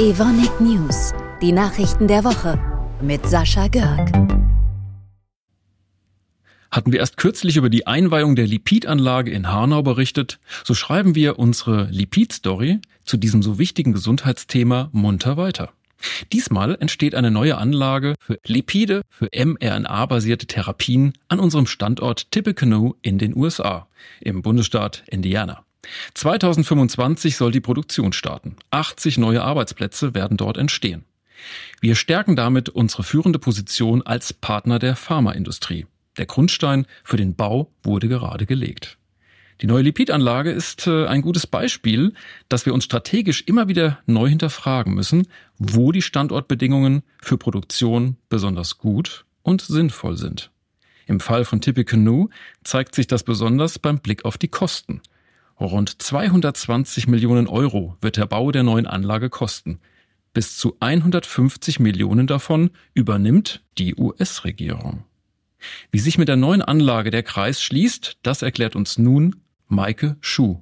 Evonik News, die Nachrichten der Woche mit Sascha Görg. Hatten wir erst kürzlich über die Einweihung der Lipidanlage in Hanau berichtet, so schreiben wir unsere Lipid-Story zu diesem so wichtigen Gesundheitsthema munter weiter. Diesmal entsteht eine neue Anlage für Lipide, für mRNA-basierte Therapien an unserem Standort Tippecanoe in den USA, im Bundesstaat Indiana. 2025 soll die Produktion starten. 80 neue Arbeitsplätze werden dort entstehen. Wir stärken damit unsere führende Position als Partner der Pharmaindustrie. Der Grundstein für den Bau wurde gerade gelegt. Die neue Lipidanlage ist äh, ein gutes Beispiel, dass wir uns strategisch immer wieder neu hinterfragen müssen, wo die Standortbedingungen für Produktion besonders gut und sinnvoll sind. Im Fall von Tippecanoe zeigt sich das besonders beim Blick auf die Kosten. Rund 220 Millionen Euro wird der Bau der neuen Anlage kosten. Bis zu 150 Millionen davon übernimmt die US-Regierung. Wie sich mit der neuen Anlage der Kreis schließt, das erklärt uns nun Maike Schuh.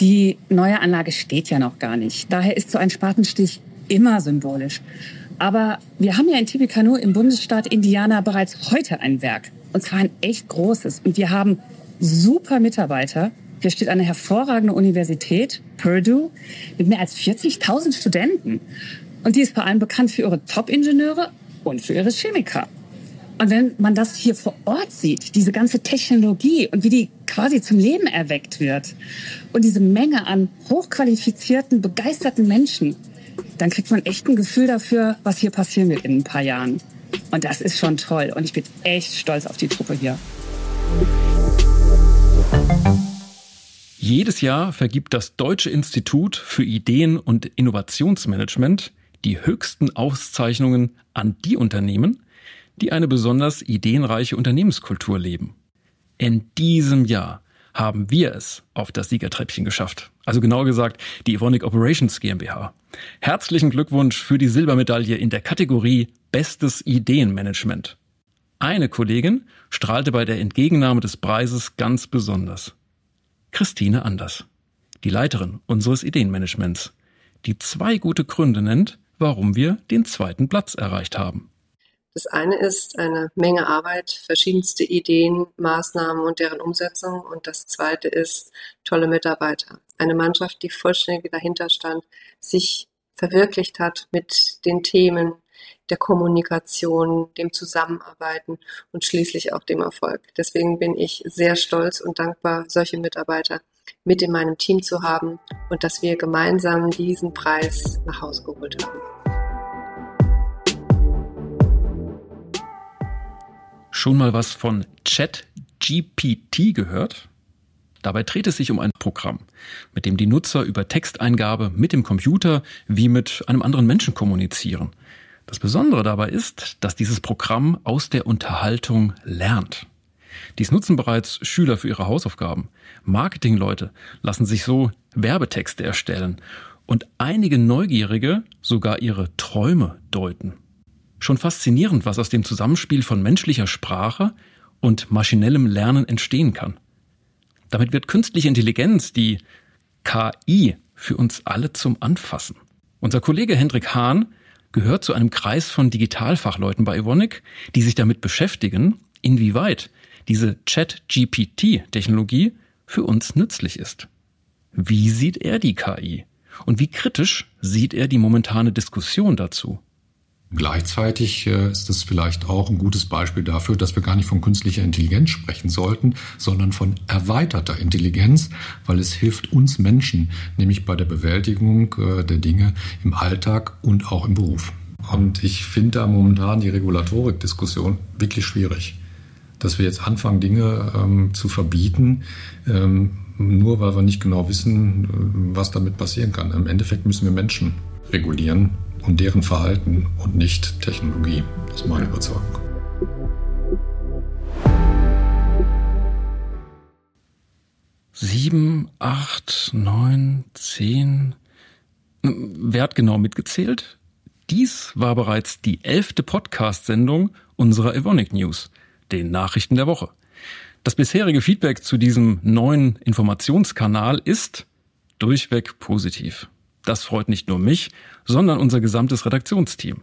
Die neue Anlage steht ja noch gar nicht. Daher ist so ein Spatenstich immer symbolisch. Aber wir haben ja in Tippecanoe im Bundesstaat Indiana bereits heute ein Werk. Und zwar ein echt großes. Und wir haben super Mitarbeiter, hier steht eine hervorragende Universität, Purdue, mit mehr als 40.000 Studenten. Und die ist vor allem bekannt für ihre Top-Ingenieure und für ihre Chemiker. Und wenn man das hier vor Ort sieht, diese ganze Technologie und wie die quasi zum Leben erweckt wird und diese Menge an hochqualifizierten, begeisterten Menschen, dann kriegt man echt ein Gefühl dafür, was hier passieren wird in ein paar Jahren. Und das ist schon toll. Und ich bin echt stolz auf die Truppe hier. Jedes Jahr vergibt das Deutsche Institut für Ideen- und Innovationsmanagement die höchsten Auszeichnungen an die Unternehmen, die eine besonders ideenreiche Unternehmenskultur leben. In diesem Jahr haben wir es auf das Siegertreppchen geschafft. Also genauer gesagt, die Evonik Operations GmbH. Herzlichen Glückwunsch für die Silbermedaille in der Kategorie Bestes Ideenmanagement. Eine Kollegin strahlte bei der Entgegennahme des Preises ganz besonders. Christine Anders, die Leiterin unseres Ideenmanagements, die zwei gute Gründe nennt, warum wir den zweiten Platz erreicht haben. Das eine ist eine Menge Arbeit, verschiedenste Ideen, Maßnahmen und deren Umsetzung. Und das zweite ist tolle Mitarbeiter. Eine Mannschaft, die vollständig dahinter stand, sich verwirklicht hat mit den Themen der Kommunikation, dem Zusammenarbeiten und schließlich auch dem Erfolg. Deswegen bin ich sehr stolz und dankbar, solche Mitarbeiter mit in meinem Team zu haben und dass wir gemeinsam diesen Preis nach Hause geholt haben. Schon mal was von ChatGPT gehört? Dabei dreht es sich um ein Programm, mit dem die Nutzer über Texteingabe mit dem Computer wie mit einem anderen Menschen kommunizieren. Das Besondere dabei ist, dass dieses Programm aus der Unterhaltung lernt. Dies nutzen bereits Schüler für ihre Hausaufgaben. Marketingleute lassen sich so Werbetexte erstellen und einige Neugierige sogar ihre Träume deuten. Schon faszinierend, was aus dem Zusammenspiel von menschlicher Sprache und maschinellem Lernen entstehen kann. Damit wird künstliche Intelligenz, die KI, für uns alle zum Anfassen. Unser Kollege Hendrik Hahn gehört zu einem Kreis von Digitalfachleuten bei Evonik, die sich damit beschäftigen, inwieweit diese Chat-GPT-Technologie für uns nützlich ist. Wie sieht er die KI? Und wie kritisch sieht er die momentane Diskussion dazu? Gleichzeitig äh, ist es vielleicht auch ein gutes Beispiel dafür, dass wir gar nicht von künstlicher Intelligenz sprechen sollten, sondern von erweiterter Intelligenz, weil es hilft uns Menschen, nämlich bei der Bewältigung äh, der Dinge im Alltag und auch im Beruf. Und ich finde da momentan die Regulatorik-Diskussion wirklich schwierig. Dass wir jetzt anfangen, Dinge ähm, zu verbieten, ähm, nur weil wir nicht genau wissen, äh, was damit passieren kann. Im Endeffekt müssen wir Menschen regulieren und deren Verhalten und nicht Technologie. Das ist meine Überzeugung. Sieben, acht, neun, zehn. Wer hat genau mitgezählt? Dies war bereits die elfte Podcast-Sendung unserer Evonik News, den Nachrichten der Woche. Das bisherige Feedback zu diesem neuen Informationskanal ist durchweg positiv. Das freut nicht nur mich, sondern unser gesamtes Redaktionsteam.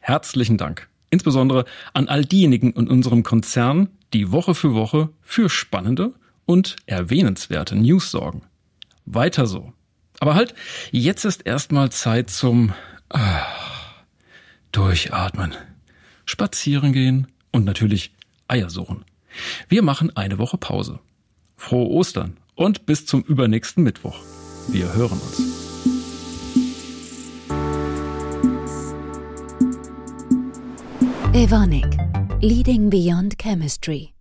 Herzlichen Dank. Insbesondere an all diejenigen in unserem Konzern, die Woche für Woche für spannende und erwähnenswerte News sorgen. Weiter so. Aber halt, jetzt ist erstmal Zeit zum ah, Durchatmen, Spazieren gehen und natürlich Eier suchen. Wir machen eine Woche Pause. Frohe Ostern und bis zum übernächsten Mittwoch. Wir hören uns. Evonik, Leading Beyond Chemistry.